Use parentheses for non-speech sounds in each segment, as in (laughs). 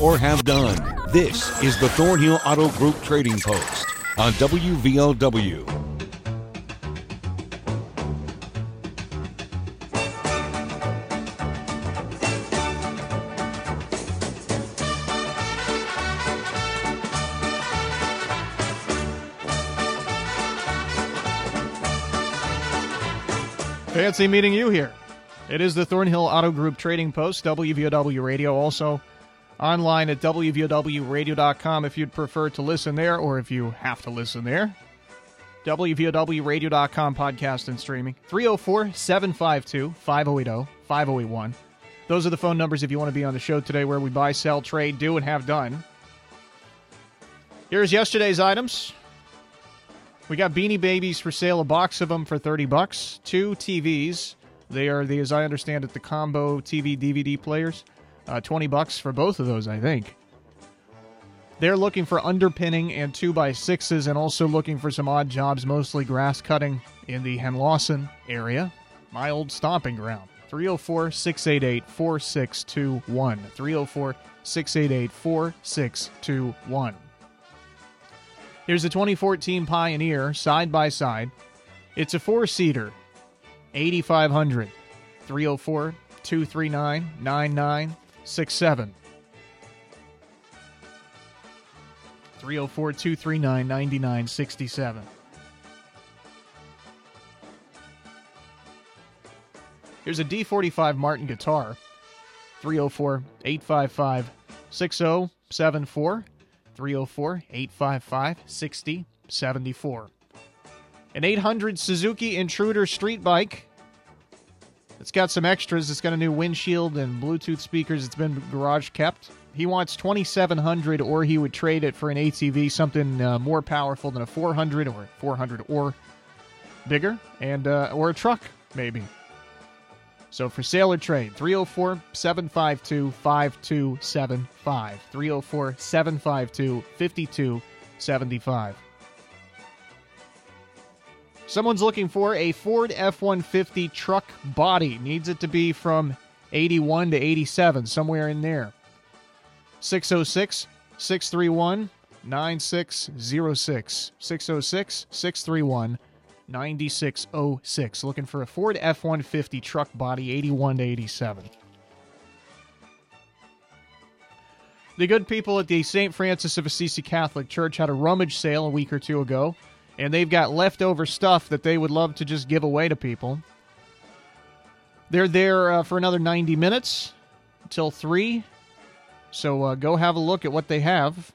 or have done. This is the Thornhill Auto Group Trading Post on WVOW. Fancy meeting you here. It is the Thornhill Auto Group Trading Post, WVOW Radio, also online at WVOWradio.com if you'd prefer to listen there or if you have to listen there. WVOWradio.com podcast and streaming. 304 752 5080 5081. Those are the phone numbers if you want to be on the show today where we buy, sell, trade, do, and have done. Here's yesterday's items. We got Beanie Babies for sale, a box of them for 30 bucks. Two TVs. They are the, as I understand it, the combo TV DVD players. Uh, 20 bucks for both of those, I think. They're looking for underpinning and 2x6s and also looking for some odd jobs, mostly grass cutting in the Henlawson area. My old stomping ground. 304 688 4621. 304 688 4621. Here's a 2014 Pioneer side by side. It's a four seater, 8500 304 239 9967. 304 239 9967. Here's a D45 Martin guitar, 304 855 6074. 304 855 6074. An 800 Suzuki Intruder street bike. It's got some extras. It's got a new windshield and Bluetooth speakers. It's been garage kept. He wants 2700 or he would trade it for an ATV, something uh, more powerful than a 400 or 400 or bigger, and uh, or a truck, maybe. So for sale or trade, 304 752 5275. 304 752 5275. Someone's looking for a Ford F 150 truck body. Needs it to be from 81 to 87, somewhere in there. 606 631 9606. 606 631 9606. Looking for a Ford F 150 truck body, 81 to 87. The good people at the St. Francis of Assisi Catholic Church had a rummage sale a week or two ago, and they've got leftover stuff that they would love to just give away to people. They're there uh, for another 90 minutes until 3. So uh, go have a look at what they have.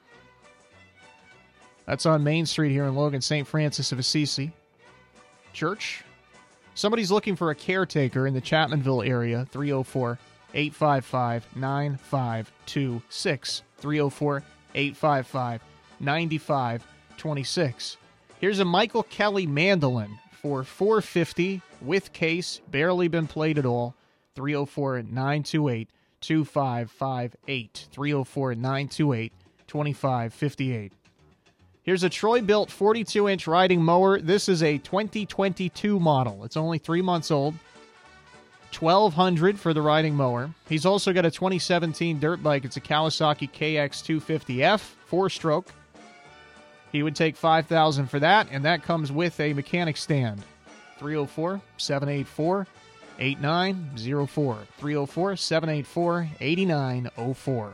That's on Main Street here in Logan, St. Francis of Assisi Church. Somebody's looking for a caretaker in the Chapmanville area, 304 855 9526. 304 855 9526. Here's a Michael Kelly mandolin for 450 with case, barely been played at all. 304 928 2558. 304 928 2558. Here's a Troy-Bilt 42 inch riding mower. This is a 2022 model. It's only three months old. 1200 for the riding mower. He's also got a 2017 dirt bike. It's a Kawasaki KX250F, four stroke. He would take 5000 for that, and that comes with a mechanic stand. 304 784 8904. 304 784 8904.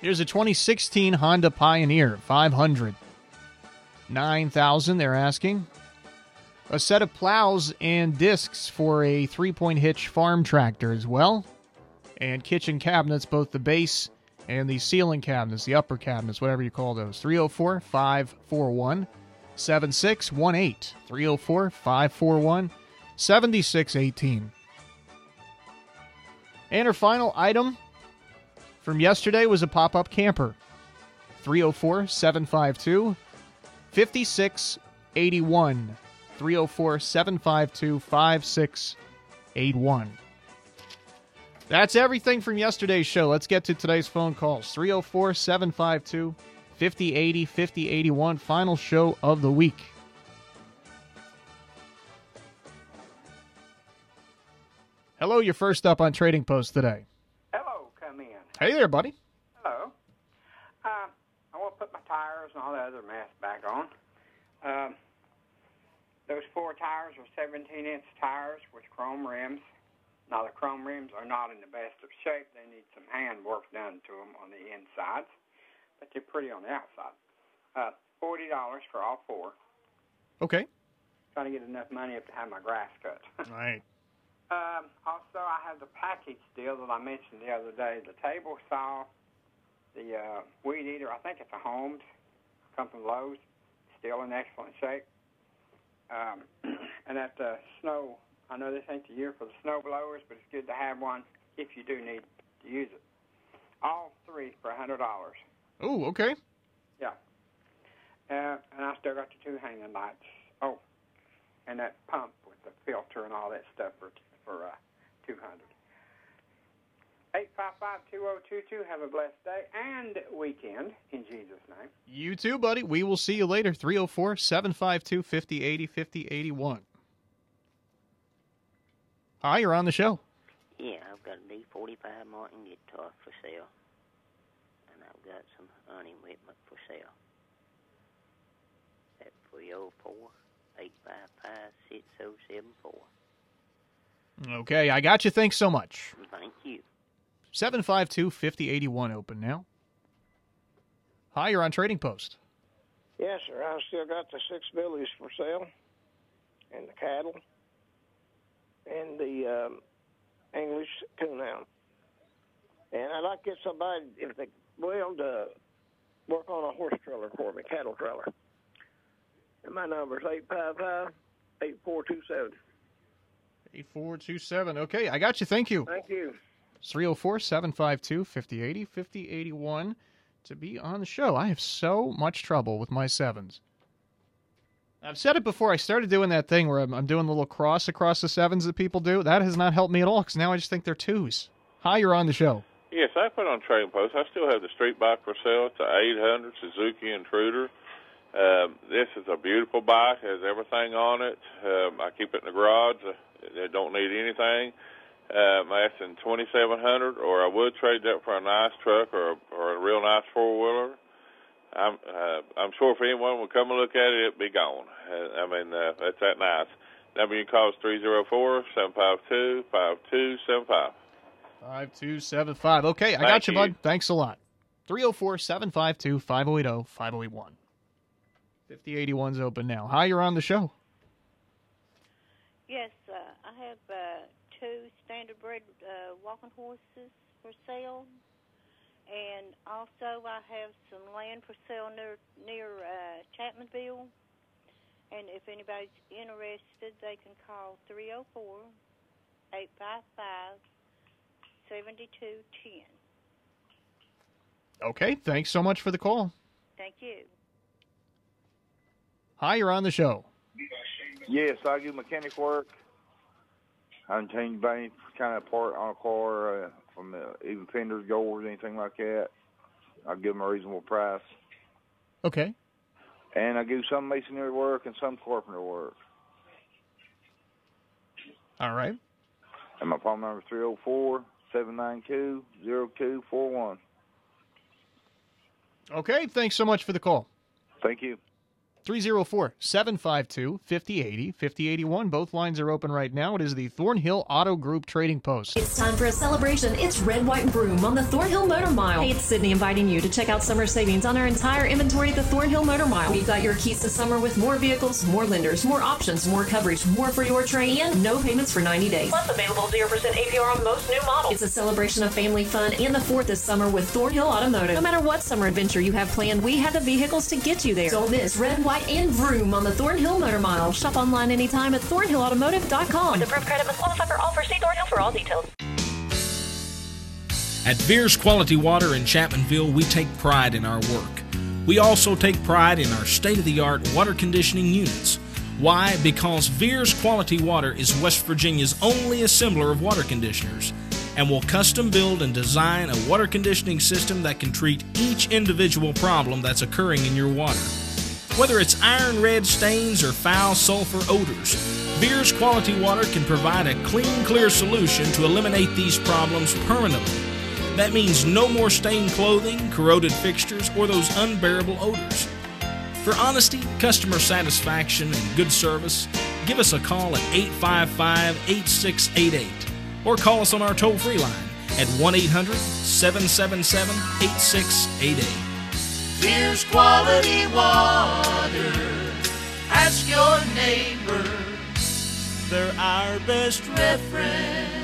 Here's a 2016 Honda Pioneer 500. 9000 they're asking. A set of plows and discs for a three point hitch farm tractor as well. And kitchen cabinets, both the base and the ceiling cabinets, the upper cabinets, whatever you call those. 304 541 7618. 304 541 7618. And our final item from yesterday was a pop up camper. 304 752 5681. 304 752 5681. That's everything from yesterday's show. Let's get to today's phone calls 304 752 5080 5081. Final show of the week. Hello, you're first up on Trading Post today. Hello, come in. Hey there, buddy. Hello. Uh, I want to put my tires and all the other mess back on. Um, those four tires are 17 inch tires with chrome rims. Now, the chrome rims are not in the best of shape. They need some hand work done to them on the insides, but they're pretty on the outside. Uh, $40 for all four. Okay. Trying to get enough money up to have my grass cut. (laughs) All right. Um, also, I have the package deal that I mentioned the other day. The table saw, the uh, weed eater. I think it's a Holmes, come from Lowe's, still in excellent shape. Um, (clears throat) and that uh, snow. I know this ain't the year for the snow blowers, but it's good to have one if you do need to use it. All three for a hundred dollars. Oh, okay. Yeah. Uh, and I still got the two hanging lights. Oh, and that pump with the filter and all that stuff for for uh, 200. 855-2022. Have a blessed day and weekend in Jesus' name. You too, buddy. We will see you later. 304 752 5080 5081. Hi, you're on the show. Yeah, I've got a D45 Martin guitar for sale. And I've got some hunting equipment for sale. At 304 855 6074. Okay, I got you. Thanks so much. Thank you. 752 5081 open now. Hi, you're on Trading Post. Yes, sir. I've still got the six billies for sale, and the cattle, and the um, English coonhound. And I'd like to get somebody, if they will, to work on a horse trailer for me, cattle trailer. And my number is 855 8427. 8427. Okay, I got you. Thank you. Thank you. 304 752 5080 5081 to be on the show. I have so much trouble with my sevens. I've said it before. I started doing that thing where I'm, I'm doing the little cross across the sevens that people do. That has not helped me at all because now I just think they're twos. Hi, you're on the show. Yes, I put on trading post. I still have the street bike for sale. It's a 800 Suzuki Intruder. Um, this is a beautiful bike. Has everything on it. Um, I keep it in the garage. Uh, It don't need anything. Um, I'm asking 2700 or I would trade that for a nice truck or or a real nice four wheeler. I'm uh, I'm sure if anyone would come and look at it, it'd be gone. Uh, I mean, uh, it's that nice. Number you can call is 304 752 5275. 5275. Okay, I got Thank you, you. bud. Thanks a lot. 304 752 5080 5081. 5081's open now. Hi, you're on the show. Yes, uh, I have uh, two standard bred uh, walking horses for sale, and also I have some land for sale near near uh, Chapmanville. And if anybody's interested, they can call 304 855 7210. Okay, thanks so much for the call. Thank you. Hi, you're on the show. Yes, I do mechanic work. I'm change by any kind of part on a car, uh, from uh, even fenders, doors, anything like that. I give them a reasonable price, Okay. and I do some masonry work and some carpenter work. All right. And my phone number is three zero four seven nine two zero two four one. Okay, thanks so much for the call. Thank you. 304 752 5080 5081. Both lines are open right now. It is the Thornhill Auto Group Trading Post. It's time for a celebration. It's Red, White, and Vroom on the Thornhill Motor Mile. Hey, it's Sydney inviting you to check out summer savings on our entire inventory at the Thornhill Motor Mile. We've got your keys to summer with more vehicles, more lenders, more options, more coverage, more for your trade, and no payments for 90 days. Plus available 0% APR on most new models. It's a celebration of family fun and the fourth this summer with Thornhill Automotive. No matter what summer adventure you have planned, we have the vehicles to get you there. Don't miss Red, White, and Vroom on the Thornhill Motor Mile. Shop online anytime at thornhillautomotive.com. With approved credit must qualify for offer. See Thornhill for all details. At Veers Quality Water in Chapmanville, we take pride in our work. We also take pride in our state of the art water conditioning units. Why? Because Veers Quality Water is West Virginia's only assembler of water conditioners and will custom build and design a water conditioning system that can treat each individual problem that's occurring in your water. Whether it's iron red stains or foul sulfur odors, Beer's Quality Water can provide a clean, clear solution to eliminate these problems permanently. That means no more stained clothing, corroded fixtures, or those unbearable odors. For honesty, customer satisfaction, and good service, give us a call at 855 8688 or call us on our toll free line at 1 800 777 8688. Here's quality water. Ask your neighbor. They're our best reference.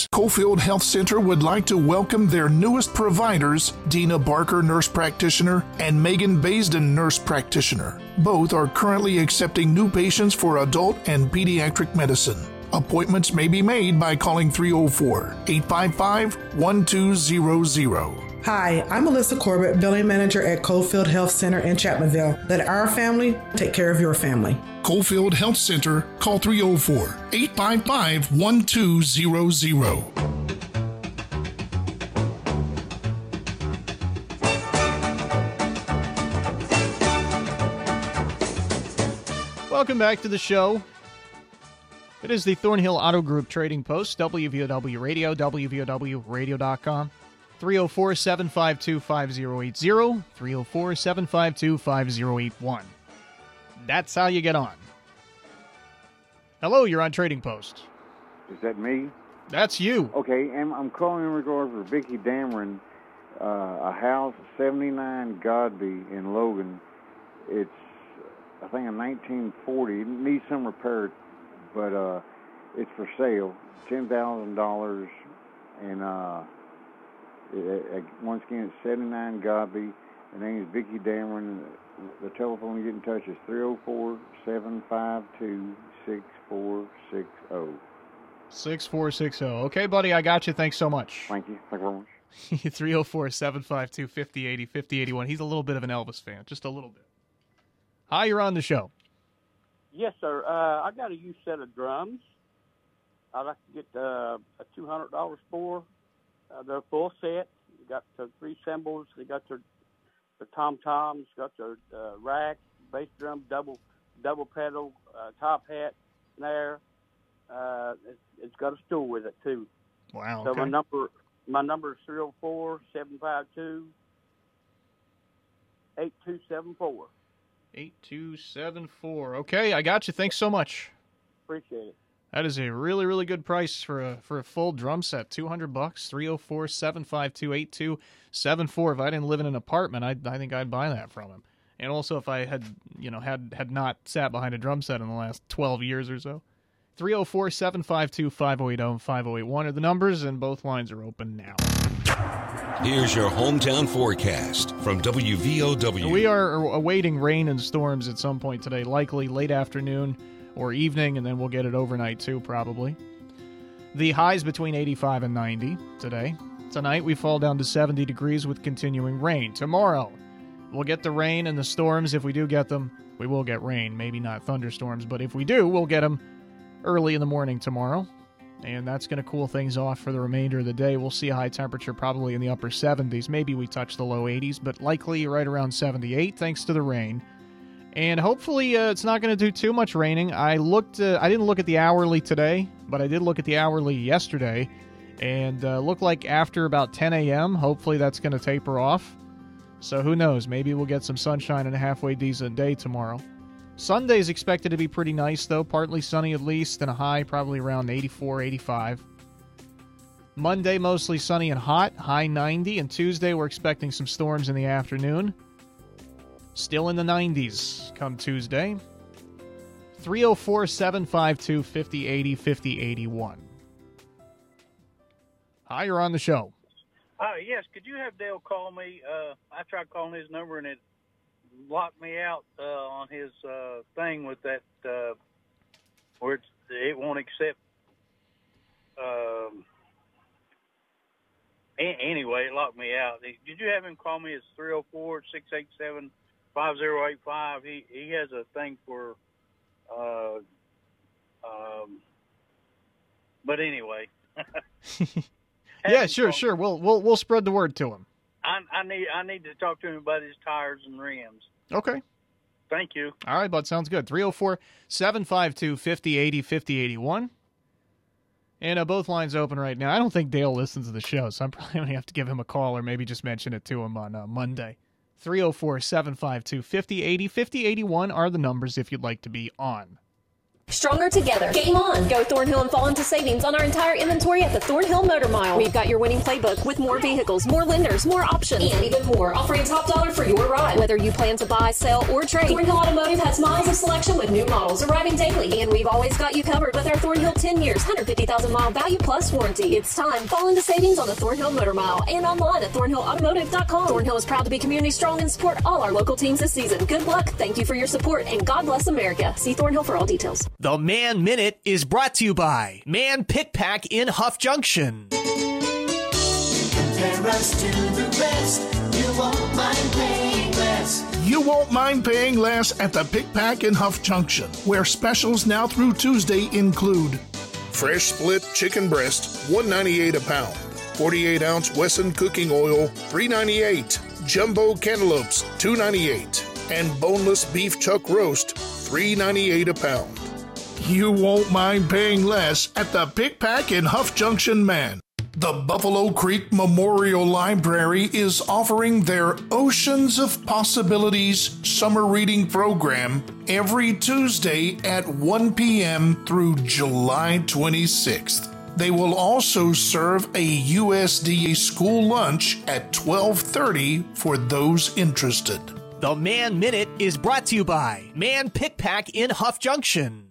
Coalfield Health Center would like to welcome their newest providers, Dina Barker, nurse practitioner, and Megan Baisden, nurse practitioner. Both are currently accepting new patients for adult and pediatric medicine. Appointments may be made by calling 304 855 1200. Hi, I'm Melissa Corbett, billing manager at Coalfield Health Center in Chapmanville. Let our family take care of your family. Coalfield Health Center, call 304 855 1200. Welcome back to the show. It is the Thornhill Auto Group Trading Post, WVOW Radio, WVOWradio.com. 304 752 5080, 304 752 5081. That's how you get on. Hello, you're on Trading Post. Is that me? That's you. Okay, and I'm calling in regard for Vicky Dameron, uh, a house, 79 Godby in Logan. It's, I think, a 1940. It needs some repair, but uh, it's for sale. $10,000, and uh, once again, it's 79 Godby. The name is Vicki Dameron. The telephone to get in touch is 304 752 6460. 6460. Okay, buddy, I got you. Thanks so much. Thank you. Thank you very much. (laughs) 304 752 5080 5081. He's a little bit of an Elvis fan, just a little bit. Hi, you're on the show. Yes, sir. Uh, I got a used set of drums. I'd like to get uh, a two hundred dollars for. Uh, they're full set. You got the three cymbals. They got their the tom toms. Got their uh, rack, bass drum, double double pedal, uh, top hat, snare. Uh, it's, it's got a stool with it too. Wow. So okay. my number my number is three zero four seven five two eight two seven four. 8274. Okay, I got you. Thanks so much. Appreciate it. That is a really, really good price for a for a full drum set. Two hundred bucks. 304-752-8274. If I didn't live in an apartment, I I think I'd buy that from him. And also, if I had you know had had not sat behind a drum set in the last twelve years or so. 304-752-5080 and 5081 are the numbers, and both lines are open now. Here's your hometown forecast from WVOW. We are awaiting rain and storms at some point today, likely late afternoon or evening, and then we'll get it overnight too, probably. The highs between 85 and 90 today. Tonight we fall down to 70 degrees with continuing rain. Tomorrow we'll get the rain and the storms. If we do get them, we will get rain. Maybe not thunderstorms, but if we do, we'll get them early in the morning tomorrow. And that's going to cool things off for the remainder of the day. We'll see a high temperature probably in the upper 70s. Maybe we touch the low 80s, but likely right around 78 thanks to the rain. And hopefully uh, it's not going to do too much raining. I looked uh, I didn't look at the hourly today, but I did look at the hourly yesterday and uh, looked like after about 10 a.m., hopefully that's going to taper off. So who knows? Maybe we'll get some sunshine and a halfway decent day tomorrow. Sunday's expected to be pretty nice, though. Partly sunny at least, and a high probably around 84, 85. Monday, mostly sunny and hot, high 90. And Tuesday, we're expecting some storms in the afternoon. Still in the 90s come Tuesday. 304 752 5080 5081. Hi, you're on the show. Uh, yes, could you have Dale call me? Uh, I tried calling his number and it locked me out uh, on his uh, thing with that uh, where it's, it won't accept. Um, a- anyway, it locked me out. Did you have him call me? It's three zero four six eight seven five zero eight five. He he has a thing for. Uh, um, but anyway. (laughs) yeah, sure, sure. We'll we'll we'll spread the word to him. I, I need I need to talk to him about his tires and rims. Okay. Thank you. All right, bud. Sounds good. 304 752 5080 5081. And uh, both lines open right now. I don't think Dale listens to the show, so I'm (laughs) probably going to have to give him a call or maybe just mention it to him on uh, Monday. 304 752 5080 5081 are the numbers if you'd like to be on. Stronger together. Game on. Go Thornhill and fall into savings on our entire inventory at the Thornhill Motor Mile. We've got your winning playbook with more vehicles, more lenders, more options, and even more, offering top dollar for your ride. Whether you plan to buy, sell, or trade, Thornhill Automotive has miles of selection with new models arriving daily. And we've always got you covered with our Thornhill 10 years, 150,000 mile value plus warranty. It's time. Fall into savings on the Thornhill Motor Mile and online at thornhillautomotive.com. Thornhill is proud to be community strong and support all our local teams this season. Good luck. Thank you for your support and God bless America. See Thornhill for all details. The Man Minute is brought to you by Man Pic Pac in Huff Junction. Compare us to the rest. You won't mind paying less. You won't mind paying less at the Pic Pac in Huff Junction, where specials now through Tuesday include fresh split chicken breast, 198 a pound, 48 ounce Wesson cooking oil, 398, jumbo cantaloupes, 298, and boneless beef chuck roast, 398 a pound. You won't mind paying less at the Pic Pac in Huff Junction Man. The Buffalo Creek Memorial Library is offering their Oceans of Possibilities summer reading program every Tuesday at 1 p.m. through July 26th. They will also serve a USDA school lunch at 12:30 for those interested. The Man Minute is brought to you by Man Pic Pac in Huff Junction.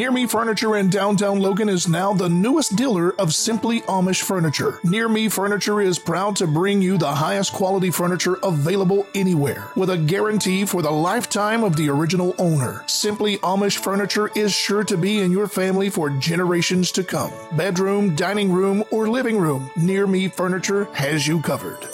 Near Me Furniture in downtown Logan is now the newest dealer of Simply Amish Furniture. Near Me Furniture is proud to bring you the highest quality furniture available anywhere with a guarantee for the lifetime of the original owner. Simply Amish Furniture is sure to be in your family for generations to come. Bedroom, dining room, or living room, Near Me Furniture has you covered.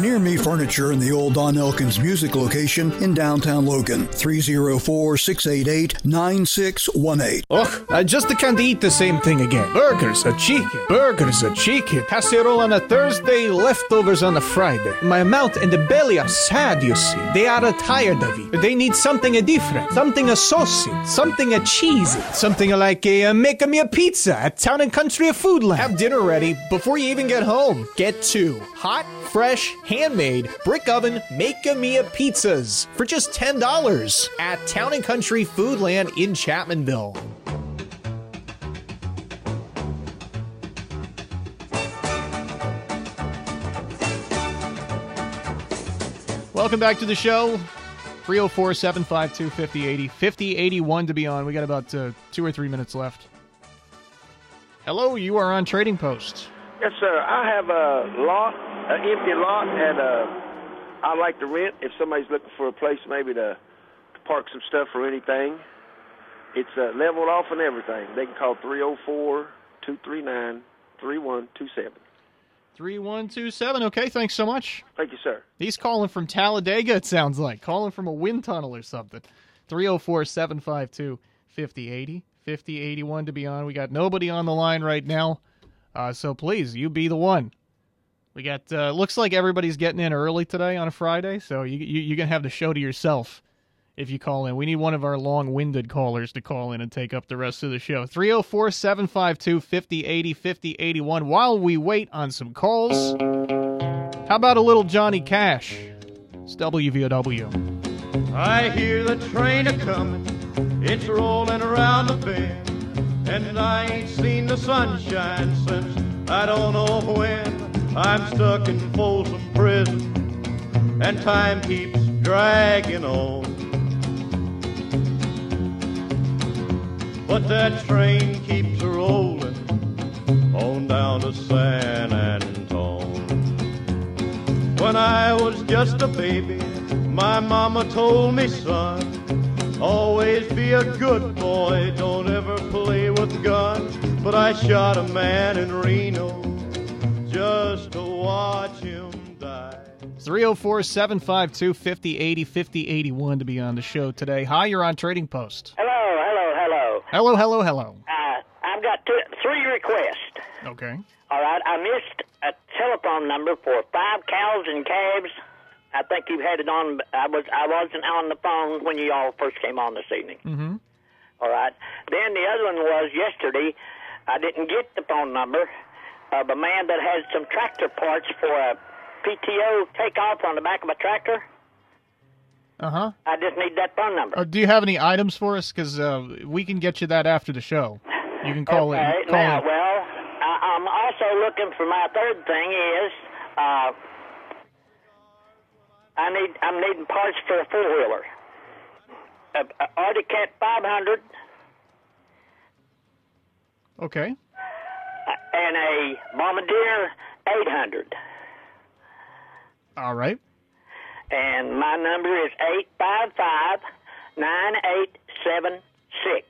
Near Me Furniture in the old Don Elkins Music location in downtown Logan. 304 688 9618. Ugh, I just can't eat the same thing again. Burgers are chicken. Burgers are chicken. Casserole on a Thursday, leftovers on a Friday. My mouth and the belly are sad, you see. They are tired of it. They need something different. Something a saucy. Something a cheesy. Something like a uh, make me a pizza at Town and Country Foodland. Have dinner ready before you even get home. Get two hot, fresh, handmade brick oven Make-A-Mia pizzas for just $10 at Town and Country Foodland in Chapmanville. Welcome back to the show. 304 752 5080. 5081 to be on. We got about uh, two or three minutes left. Hello, you are on Trading Post. Yes, sir. I have a lot, an empty lot, and uh, I like to rent. If somebody's looking for a place, maybe to, to park some stuff or anything, it's uh, leveled off and everything. They can call 304 239 3127. 3127. Okay, thanks so much. Thank you, sir. He's calling from Talladega, it sounds like. Calling from a wind tunnel or something. 304 752 5080. 5081 to be on. We got nobody on the line right now. Uh, so please, you be the one. We got, uh, looks like everybody's getting in early today on a Friday, so you, you, going to have the show to yourself if you call in. We need one of our long winded callers to call in and take up the rest of the show. 304 752 5080 5081. While we wait on some calls, how about a little Johnny Cash? It's WVOW. I hear the train a comin', it's rolling around the bend. And I ain't seen the sunshine since I don't know when. I'm stuck in Folsom Prison, and time keeps dragging on. But that train keeps rolling on down to San Antone. When I was just a baby, my mama told me, son, always be a good boy, don't ever play with guns. But I shot a man in Reno just to watch him die. 304 752 5080 5081 to be on the show today. Hi, you're on Trading Post. Hello, hello, hello. Hello, hello, hello. Uh, I've got two, three requests. Okay. All right, I missed a telephone number for five cows and calves. I think you had it on. I was I wasn't on the phone when you all first came on this evening. Mm-hmm. All right. Then the other one was yesterday. I didn't get the phone number of a man that had some tractor parts for a PTO takeoff on the back of a tractor. Uh huh. I just need that phone number. Uh, do you have any items for us? Because uh, we can get you that after the show. You can call okay. it. Call now, it. well, I, I'm also looking for my third thing is uh, I need I'm needing parts for a four wheeler. A, a Arctic Cat 500 Okay. Uh, and a Bombardier 800. All right. And my number is eight five five nine eight seven six.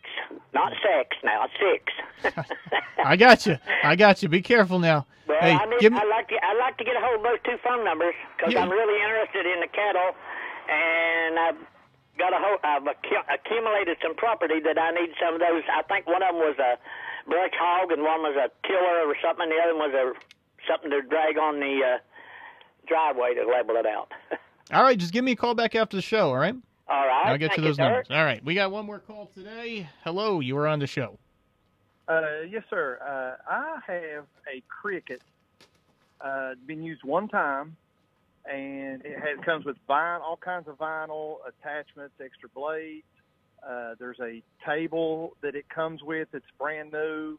Not sex now, six. (laughs) I got you. I got you. Be careful now. Well, hey, I need, me. I'd like to I'd like to get a hold of those two phone numbers because Yeah. I'm really interested in the cattle, and I've got a whole, I've accumulated some property that I need some of those. I think one of them was a brush hog, and one was a tiller or something. The other one was a something to drag on the uh, driveway to level it out. (laughs) All right, just give me a call back after the show. All right. All right, I'll get thank you you, those sir. numbers. All right. We got one more call today. Hello, you were on the show. Uh, yes, sir. Uh, I have a Cricut. Uh, been used one time, and it has comes with vinyl, all kinds of vinyl attachments, extra blades. Uh, there's a table that it comes with. It's brand new.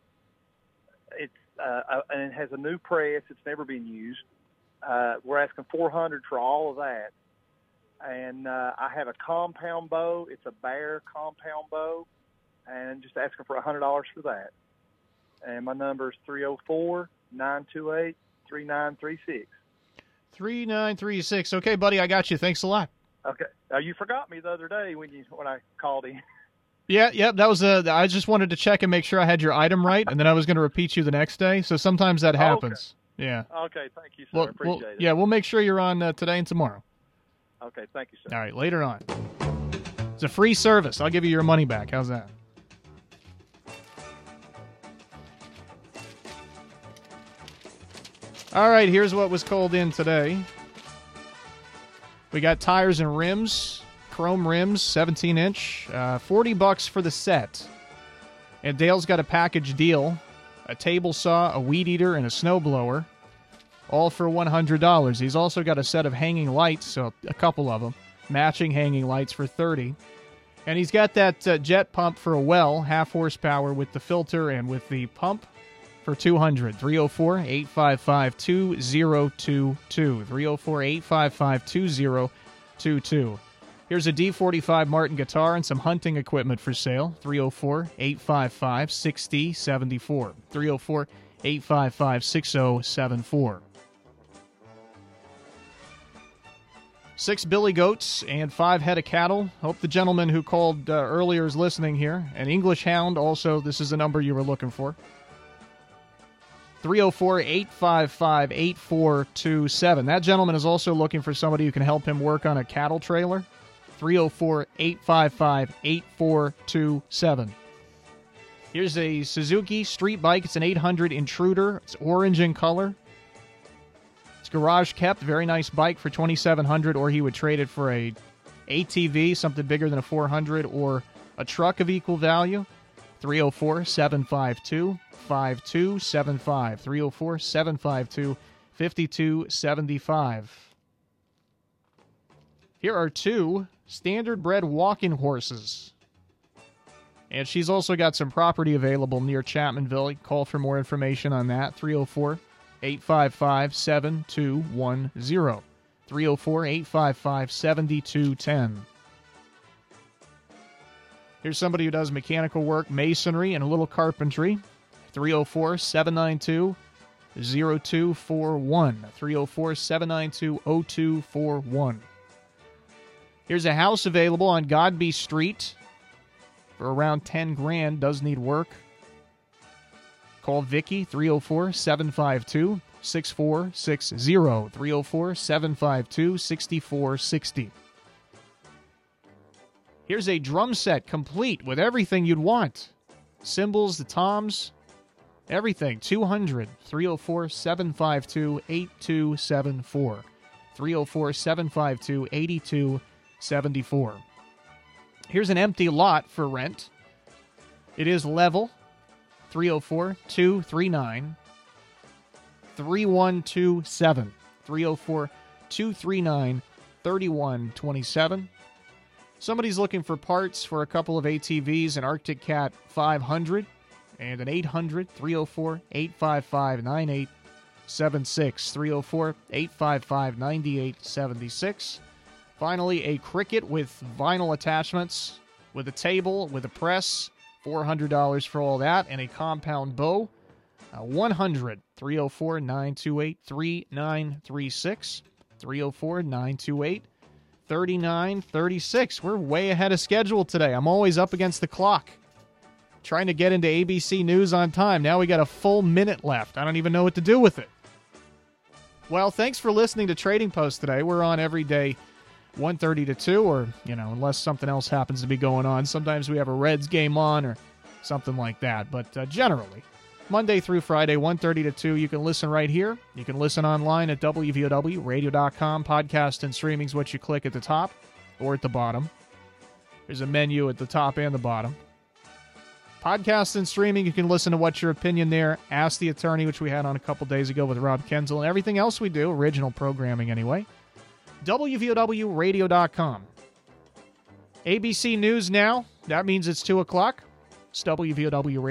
It's uh, uh, and it has a new press. It's never been used. Uh, we're asking 400 for all of that. And uh, I have a compound bow. It's a bear compound bow, and just asking for $100 for that. And my number is 304 928 3936. 3936. Okay, buddy, I got you. Thanks a lot. Okay. Now you forgot me the other day when you when I called in. (laughs) Yeah, yep. That was a. I just wanted to check and make sure I had your item right, and then I was going to repeat you the next day. So sometimes that Oh, okay. happens. Yeah. Okay, thank you, sir. Well, Appreciate well, it. yeah, we'll make sure you're on uh, today and tomorrow. Okay, thank you, sir. All right, later on. It's a free service. I'll give you your money back. How's that? All right, here's what was called in today. We got tires and rims, chrome rims, 17 inch, uh, 40 bucks for the set. And Dale's got a package deal a table saw, a weed eater, and a snowblower, all for $100. He's also got a set of hanging lights, so a couple of them, matching hanging lights for 30 And he's got that uh, jet pump for a well, half horsepower with the filter and with the pump for 200 304 855 2022 304 855 2022 here's a d45 martin guitar and some hunting equipment for sale 304 855 6074 304 855 6074 Six billy goats and five head of cattle. Hope the gentleman who called uh, earlier is listening here. An English hound, also, this is the number you were looking for. 304 855 8427. That gentleman is also looking for somebody who can help him work on a cattle trailer. 304 855 8427. Here's a Suzuki street bike. It's an 800 Intruder. It's orange in color. It's garage kept. Very nice bike for 2700 or he would trade it for a ATV, something bigger than a 400, or a truck of equal value. 304 752 5275. 304 752 5275. Here are two standard bred walking horses. And she's also got some property available near Chapmanville. Call for more information on that 304 855 7210. 304 855 7210. Here's somebody who does mechanical work, masonry, and a little carpentry. 304 792 0241. 304 792 0241. Here's a house available on Godby Street for around 10 grand. Does need work. Call Vicky 304 752 6460. 304 752 6460. Here's a drum set complete with everything you'd want cymbals, the toms, everything. 200 304 752 8274. 304 752 8274. Here's an empty lot for rent. It is level 304 239 3127. 304 239 3127. Somebody's looking for parts for a couple of ATVs, an Arctic Cat 500 and an 800 304 855 9876. 304 855 9876. Finally, a Cricut with vinyl attachments, with a table, with a press, $400 for all that, and a compound bow. Uh, 100 304 928 3936. 304 928 3936. We're way ahead of schedule today. I'm always up against the clock. Trying to get into ABC News on time. Now we got a full minute left. I don't even know what to do with it. Well, thanks for listening to Trading Post today. We're on every day 1:30 to 2 or, you know, unless something else happens to be going on. Sometimes we have a Reds game on or something like that, but uh, generally Monday through Friday, 1.30 to 2. You can listen right here. You can listen online at WVOWradio.com. Podcast and streaming is what you click at the top or at the bottom. There's a menu at the top and the bottom. Podcast and streaming, you can listen to What's Your Opinion there. Ask the Attorney, which we had on a couple days ago with Rob Kenzel, and everything else we do, original programming anyway. WVOWradio.com. ABC News now. That means it's 2 o'clock. It's WVOW Radio.